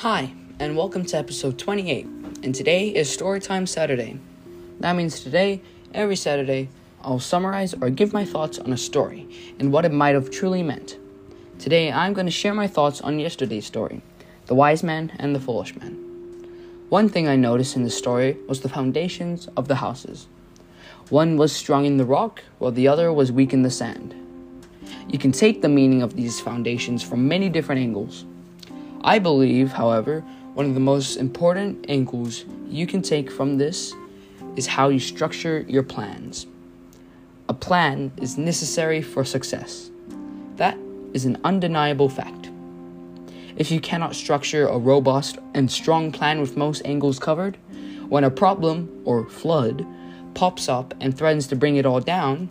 Hi, and welcome to episode 28. And today is Storytime Saturday. That means today, every Saturday, I'll summarize or give my thoughts on a story and what it might have truly meant. Today, I'm going to share my thoughts on yesterday's story The Wise Man and the Foolish Man. One thing I noticed in the story was the foundations of the houses. One was strong in the rock, while the other was weak in the sand. You can take the meaning of these foundations from many different angles. I believe, however, one of the most important angles you can take from this is how you structure your plans. A plan is necessary for success. That is an undeniable fact. If you cannot structure a robust and strong plan with most angles covered, when a problem or flood pops up and threatens to bring it all down,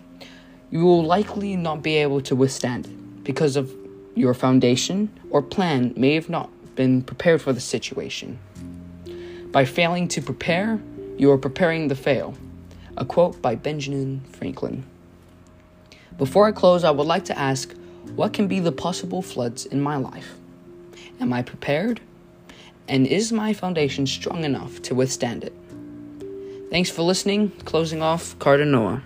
you will likely not be able to withstand it because of your foundation or plan may have not been prepared for the situation. By failing to prepare, you are preparing to fail. A quote by Benjamin Franklin. Before I close, I would like to ask what can be the possible floods in my life? Am I prepared? And is my foundation strong enough to withstand it? Thanks for listening. Closing off, Carter Noah.